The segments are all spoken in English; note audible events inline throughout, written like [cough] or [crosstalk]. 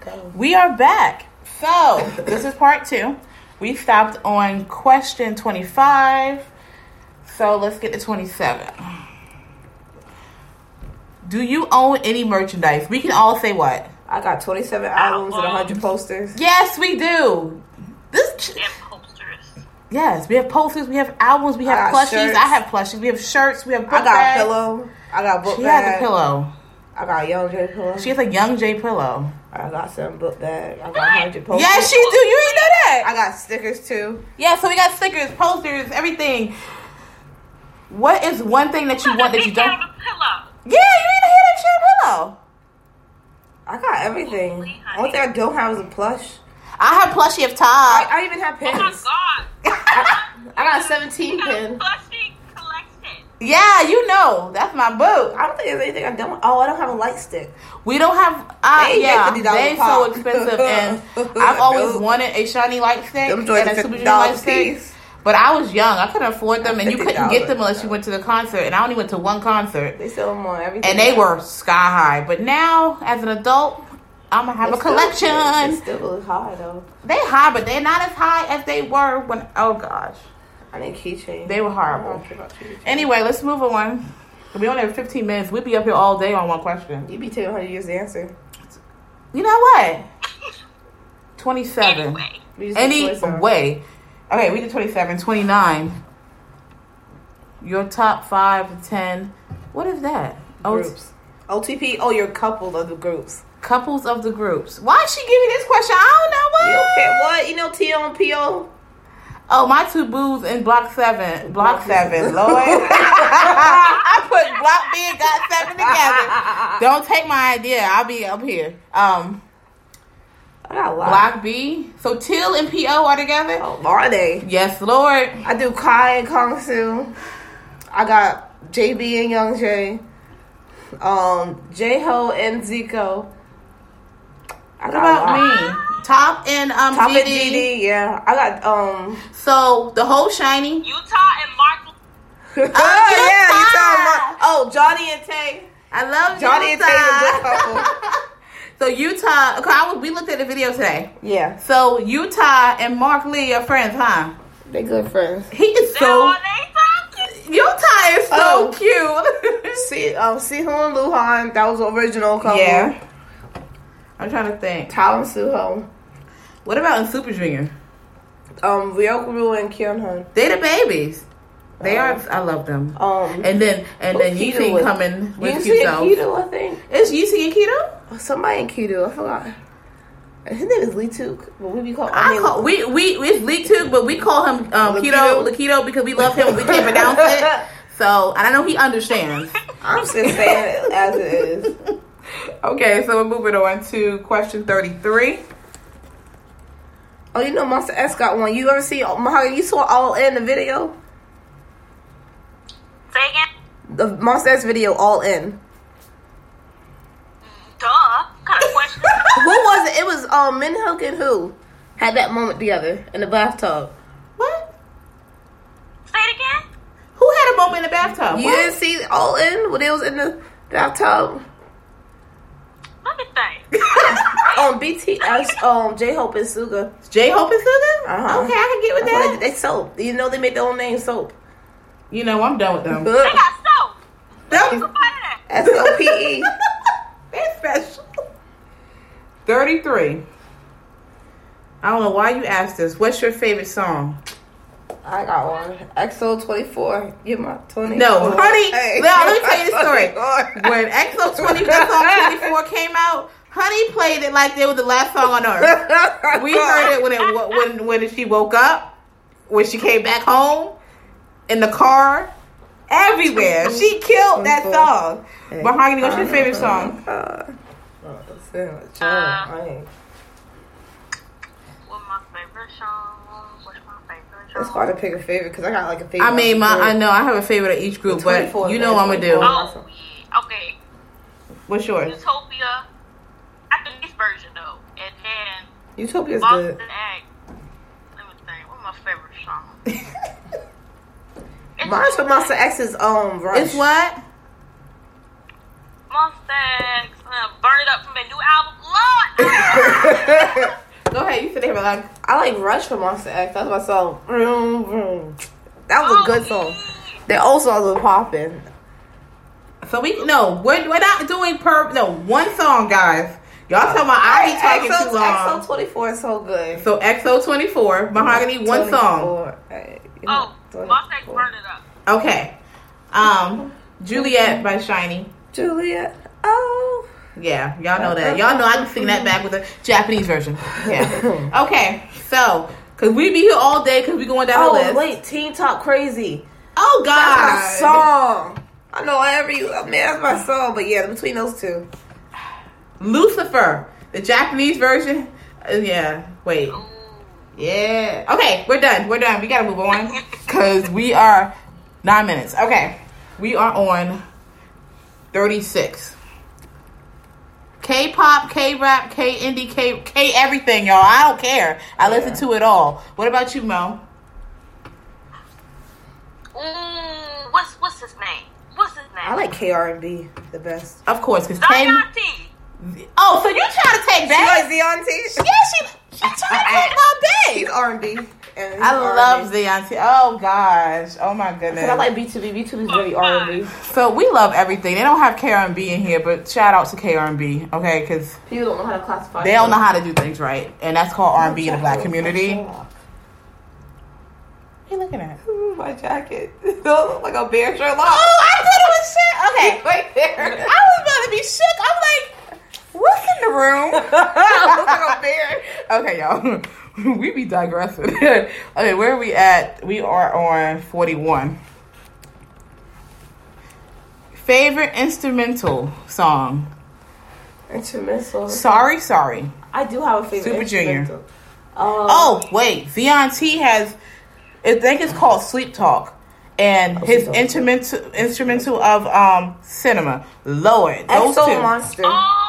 Okay. We are back. So, this is part two. We stopped on question 25. So, let's get to 27. Do you own any merchandise? We can all say what? I got 27 albums and 100 posters. Yes, we do. This And posters. Yes, we have posters, we have albums, we have got plushies. shirts. I have plushies. We have shirts, we have book I got bags. a pillow. I got a book She bag. has a pillow. I got Youngjae pillow. She has a Youngjae pillow. I got some book bag. I got 100 posters. Yes, she do. You ain't know that. I got stickers too. Yeah, so we got stickers, posters, everything. What is one thing that you want that you don't? Down the pillow. Yeah, you need to hear that shit pillow. I got everything. Only thing I don't have is a plush. I have plushie of I, Todd. I even have pins. Oh my god. [laughs] I got 17 You got a pins. Yeah, you know that's my boo. I don't think there's anything I don't. Oh, I don't have a light stick. We don't have. Uh, They yeah, $50 they so expensive, and [laughs] I've always wanted a SHINee light stick and a super junior light stick. piece. But I was young; I couldn't afford them, and you couldn't get them unless you went to the concert. And I only went to one concert, They sell them on everything. and they were sky high. But now, as an adult, I'm gonna have a still- collection. They still look high though. They high, but they're not as high as they were when. Oh gosh, I need keychain. they were horrible. Anyway, let's move on. We only have 15 minutes. We'd be up here all day on one question. You'd be telling taking 100 years to answer. You know what? 27. Anyway. We Any way. Okay, we did 27. 29. Your top 5 to 10. What is that? Oh, groups. OTP. Oh, you're coupled of the groups. couples of the groups. Why is she give me this question? I don't know You what. okay? What? You know T and PO? Oh, my two boos in block seven. Block seven, [laughs] Lord. I put block B and got seven together. Don't take my idea. I'll be up here. Um, I got a lot. block B. So Till and PO are together. Oh, are they? Yes, Lord. I do Kai and Kyungsoo. I got JB and Youngjae. Um, J Ho and Zico. I What got about me? Top and um Top GD. and GD, yeah. I got um. So the whole SHINee. Yuta and Mark. [laughs] oh yeah, Yuta. talking about? Oh, Johnny and Tay. I love Johnny and Tay is good [laughs] so Yuta. Okay, I was, we looked at the video today. Yeah, So Yuta and Mark Lee are friends, huh? they good friends. He is So, so. Yuta is so Oh. cute. [laughs] See, um, Sehun and Luhan, that was the original couple. yeah. I'm trying to think. And Suho. What about in Super Junior? Um, Ryeowook and Kyuhyun. They the babies. They Oh. are. I love them. Um, And then and then you can with? come in with Yusi cute and self. Kido, I think. Is Yusi and Keto? Somebody in Kido, I forgot. His name is Leeteuk, but we be called. I mean, call, we we it's Lee too, but we call him um? Lakido because we love him. We can't pronounce it. [laughs] So and I know he understands. I'm just saying it as it is. [laughs] Okay, so we're moving on to question thirty three. Oh, you know, Monsta X got one. You ever see Mahogany? You saw all in the video? Say again. The Monsta X video, all in. Duh. What kind of question? [laughs] Who was it? It was um Minhyuk and who had that moment together in the bathtub. What? Say it again. Who had a moment in the bathtub? You What? didn't see all in when it was in the bathtub. Let me think. Um, BTS, um, J Hope and Suga. J Hope and Suga? Uh-huh. Okay, I can get with That's that. They, they soap. You know they make their own name soap. You know, I'm done with them. They got [laughs] soap. That's What's the point of that? S O P E. [laughs] They're special. 33. I don't know why you asked this. What's your favorite song? I got one. XO twenty four. Give my twenty. No, honey. Hey. No, let me tell you the story. [laughs] When EXO 20, 24 came out, Honey played it like it was the last song on earth. [laughs] We heard it when it wo- when when she woke up, when she came back home, in the car, everywhere. She killed that song. Mahogany, what's your favorite song? Uh, oh, listen, Joe, Uh, I ain't- What's my favorite song? What's my favorite song? It's hard to pick a favorite because I got like a favorite. I mean, my. I know I have a favorite of each group, but you know what I'm gonna do. Oh. Okay. What's yours? Utopia. I think this version though, and then Utopia's Boston good. Egg. Let me think. What's my favorite song? [laughs] It's Mine's from Monsta X's um Rush. It's what? Monsta X. Uh, burn it up from their new album. Lord. [laughs] Go ahead. You said they have a lot. I like Rush from Monsta X. That's my song. Vroom, vroom. That was a good song. Their old songs were popping. So we no, we're, we're not doing per no one song, guys. Y'all tell about I be talking XO, too long. XO 24 is so good. So XO twenty four, Mahogany, one song. 24. Hey, you Oh, know, Mustang 24. burn it up. Okay. Um, Juliet by SHINee. Juliet. Oh. Yeah, y'all know that. Y'all know I can sing that back with the Japanese version. Yeah. [laughs] Okay, so cause we be here all day because we going down the Oh, list. wait. Teen Top Crazy. Oh That's my God. song. I know every man, that's my song, but yeah, between those two. Lucifer, the Japanese version. Uh, yeah. Wait. Yeah. Okay, we're done. We're done. We gotta move on because we are nine minutes. Okay, we are on thirty six. K-pop, K-rap, K-indie, K K everything, y'all. I don't care. I listen to it all. What about you, Mo? Ooh, what's what's his name? What's his name? I like KR&B the best. Of course, because K. Zion T. Oh, so you trying to take You back? like Zion T? Yeah, she she trying to take my He's babe. R&B. and he's I love R&B. Zion T. Oh gosh. Oh my goodness. I like BTOB. BTOB is oh, very R&B. So we love everything. They don't have KR&B in here, but shout out to KR&B, okay? Because People don't know how to classify. they don't know how to do things right, and that's called R&B in the black community. What are you looking at? My jacket. [laughs] It look like a bear Sherlock. Oh, I thought it was shook. Okay, [laughs] right there. I was about to be shook. I'm like, what's in the room? [laughs] look like a bear. okay, y'all. [laughs] we be digressing. [laughs] okay, where are we at? We are on 41. Favorite instrumental song? Instrumental. Sorry, sorry. I do have a favorite. Super Junior. Um, Oh, wait. Zion T has, I think it's called Sleep Talk. And Oh, his Sleep instrumental instrumental of um cinema. Lord. Those Exo two. Monster. Oh, yeah.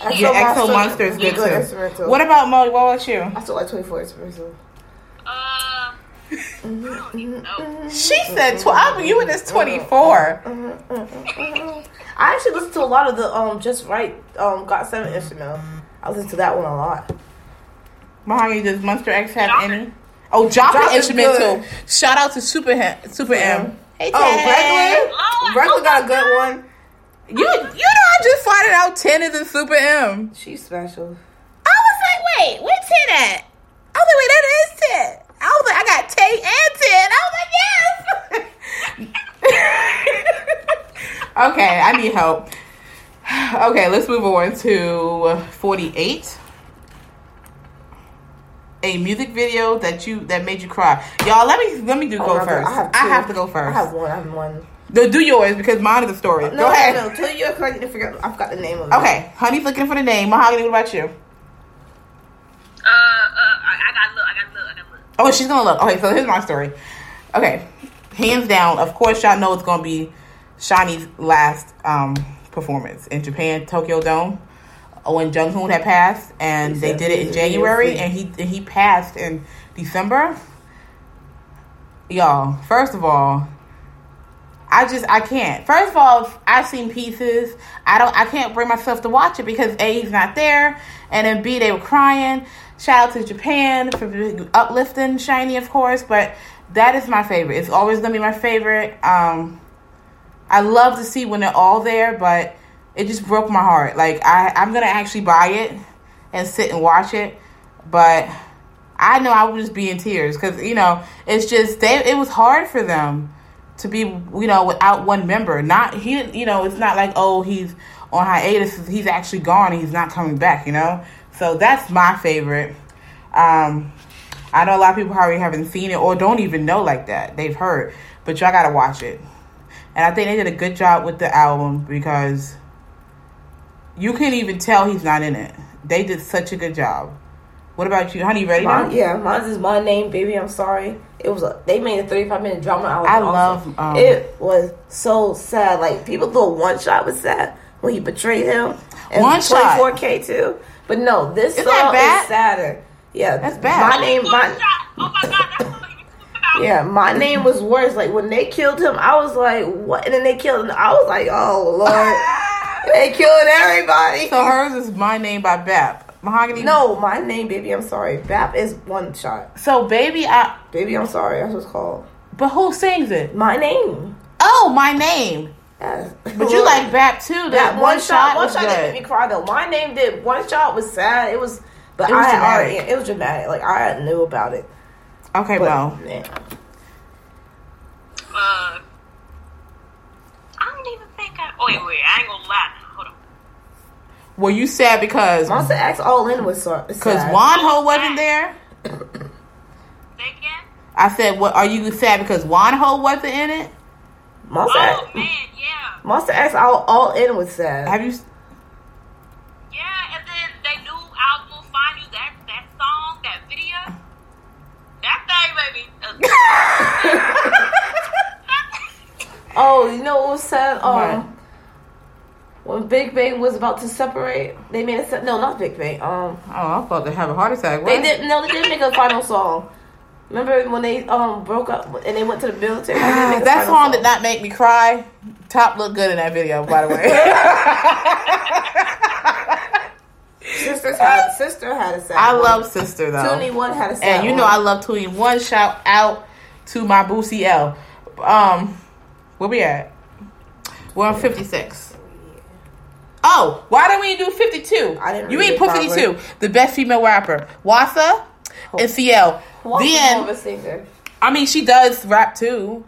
Exo Yeah, Exo Monster Monster is good too. instrumental. What about Mo? What about you? I still like 24 instrumental. Uh, I don't even know. She said, "12." I, you in this 24. I actually listen to a lot of the um Just Right um Got Seven instrumental. I listen to that one a lot. Mahogany, does Monsta X have Jock. any? Oh, Jock Jock instrumental. Shout out to Super Hem, Super M. Hey, Oh, Ted. regular. Regular got a good one. You, you know, I just finding out 10 is in Super M. She's special. I was like, wait, where's 10 at? I was like, wait, that is 10. I was like, I got Tay and 10. I was like, yes. [laughs] okay, I need help. Okay, let's move on to 48. A music video that you that made you cry, y'all. Let me let me do Oh go my God, first. I have, to go first. I have one. I have one. Do, do yours because mine is a story. No, go ahead. no, tell you because I didn't figure out. I forgot the name of it. Okay, honey's looking for the name. Mahogany, what about you? Uh, uh, I, I gotta look. I gotta look. I gotta look. Oh, she's gonna look. Okay, so here's my story. Okay, hands down. Of course, y'all know it's gonna be SHINee's last um, performance in Japan, Tokyo Dome, when Jonghyun had passed, and He they did it in January, and he and he passed in December. Y'all, first of all, I just I can't. First of all, I've seen pieces. I don't. I can't bring myself to watch it because a he's not there, and then b they were crying. Shout out to Japan for uplifting SHINee, of course, but that is my favorite. It's always gonna be my favorite. Um, I love to see when they're all there, but it just broke my heart. Like I, I'm gonna actually buy it and sit and watch it, but I know I would just be in tears because you know it's just they. It was hard for them to be you know without one member. Not he. You know it's not like oh he's on hiatus. He's actually gone. and He's not coming back. You know. So that's my favorite. Um, I know a lot of people probably haven't seen it or don't even know like that. They've heard, but y'all gotta watch it. And I think they did a good job with the album because you can't even tell he's not in it. They did such a good job. What about you, honey? You ready now? Yeah, mine is my name, baby. I'm sorry. It was a. They made a 35 minute drama album. I also. love, um, it was so sad. Like people thought one shot was sad when he betrayed him. And One Shot. 24K too. But no, this Isn't song bad? is sadder. Yeah, That's bad. My name, my. Oh my god, that's what you about. yeah, my name was worse. Like when they killed him, I was like, what? And then they killed him. I was like, oh lord, [laughs] they killed everybody. So hers is My Name by Bap. Mahogany. No, my name, baby. I'm sorry. BAP is one shot. So baby, I. Baby, I'm sorry. That's what it's called. But who sings it? My name. Oh, my name. Yes. But you like Bap too? That, that one, shot, One shot good. didn't make me cry though. My name did. One shot was sad. It was, but It was I dramatic. already. It was dramatic. Like I knew about it. Okay, But, well, man. Uh, I don't even think I. Oh wait, wait. I ain't gonna lie. Hold were you sad because Monsta X All In was so because sad. Wonho wasn't there? Say again. I said, "What are you sad because Wonho wasn't in it?" Monster Oh X, man, yeah, Monsta X All, All In was sad. Have you? yeah. And then they new album will find you that that song, that video. That thing, baby. [laughs] [laughs] Oh, you know what was sad? Um, What? When Big Bang was about to separate, they made a se- no, not Big Bang. Um, Oh, I'm about to have a heart attack. What? they didn't. No, they didn't make a final song. Remember when they um broke up and they went to the military? They didn't make a that final song did not make me cry. Top looked good in that video, by the way. [laughs] Sisters had sister had a sad. I one. love Sister though. Twenty One had a sad. And you know one. I love Tootie. One shout out to my Boosie L. Um, where we at? We're on 56. Oh, why didn't we do 52? I didn't You ain't put properly. 52. The best female rapper. Hwasa and CL. What's then, a singer? I mean, she does rap too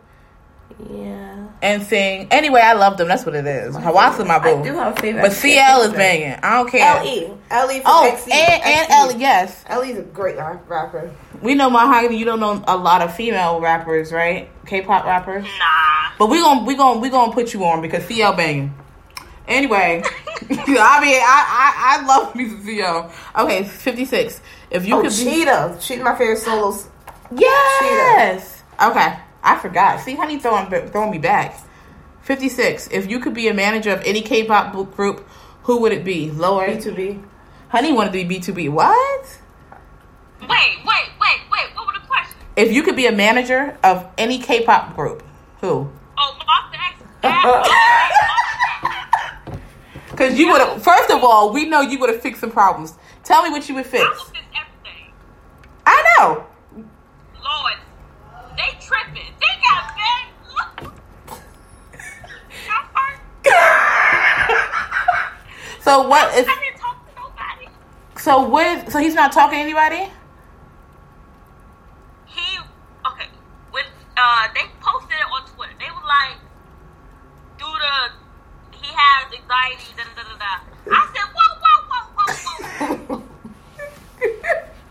Yeah. and sing. Anyway, I love them. That's what it is. Hwasa my boo. I do have a favorite. But CL is banging. I don't care. L.E. L.E. Oh, XE. and, and XE. Ellie, yes. L.E.'s a great rapper. We know Mahogany. You don't know a lot of female rappers, right? K-pop rappers. nah. But we gonna we gonna we gonna put you on because CL banging. Anyway, [laughs] I mean I, I I love me some CL. Okay, fifty six. If you oh, could be Cheetah. She's my favorite solos. yes. Okay, I forgot. See, honey, throwing throwing me back. Fifty six. If you could be a manager of any K-pop book group, who would it be? Lord, BTOB. honey wanted to be BTOB. What? Wait, wait, wait, wait. What was the question? If you could be a manager of any K-pop group, who? Oh, Monster [laughs] oh, X. Because you would have. First of all, we know you would have fixed some problems. Tell me what you would fix. I fix everything. I know. Lord, they tripping. They got big. [laughs] So what is? I didn't talk to nobody. So what? So he's not talking to anybody. He okay. When uh they posted it on Twitter, they were like, "Do the he has anxiety." Da da da da. da. I said, "Whoa, whoa, whoa, whoa, whoa!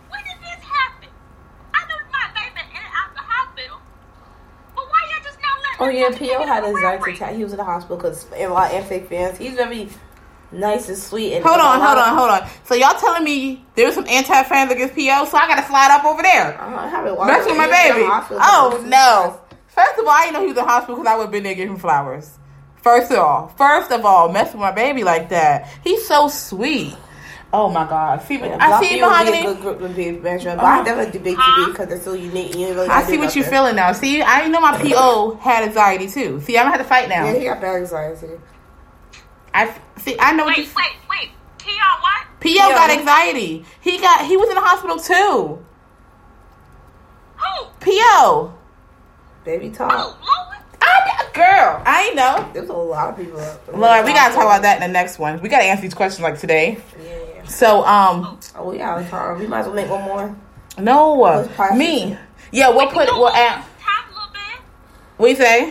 when did this happen? I know my baby in and out the hospital, but why y'all just not letting?" Oh yeah, P.O. had a anxiety attack. He was in the hospital because a lot of fake fans. He's very nice and sweet. And Hold on, hold on, hold on. So y'all telling me there was some anti fans against PO, so I gotta slide up over there. Uh, I haven't watched Mess with my He was in the baby. Oh no. First of all, I didn't know he was in the hospital because I would have been there giving him flowers. First of all, first of all, mess with my baby like that. He's so sweet. Oh my god. See, Yeah, oh, I Block see B would be a mahogany. good group to be mentioned, but I uh-huh. definitely debate to be because they're so unique. You ain't really I see what you're feeling now. See, I know my [laughs] PO had anxiety too. See, I'm gonna have to fight now. Yeah, he got bad anxiety. I see. I know what you. Wait, wait, wait. P.R. what? PO Yeah. got anxiety. He got. He was in the hospital too. Who? PO. Baby Who? talk. Oh, Louis? I, girl, I know. There's a lot of people. up. Lord, we gotta talk about that in the next one. We gotta answer these questions like today. Yeah. So, um, Oh, we out of time. We might as well make one more. no, uh, me. Yeah, we'll put. Go We'll add. the top a little bit. Say?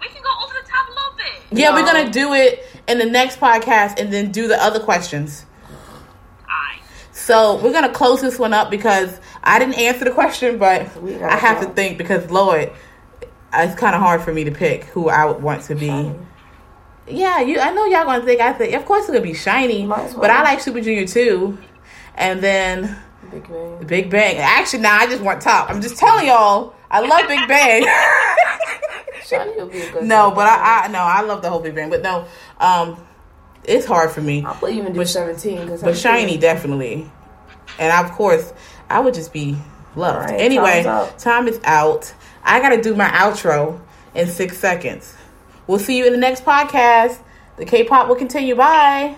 We can go over the top a little bit. Yeah, we're gonna do it in the next podcast and then do the other questions. Alright. So we're gonna close this one up because I didn't answer the question, but I have to think because Lord, it's kind of hard for me to pick who I would want to be. Yeah, you. I know y'all gonna think I think. Of course, it's gonna be SHINee, well. but I like Super Junior too. And then Big Bang. Big Bang. Actually, nah, I just want top. I'm just telling y'all, I love Big Bang. [laughs] SHINee will be a good. no, but I, I no, I love the whole Big Bang. But no, um, it's hard for me. I'll put even do But- 17. Cause But SHINee, definitely. And of course, I would just be loved. Right, anyway, time is out. I got to do my outro in six seconds. We'll see you in the next podcast. The K pop will continue. Bye.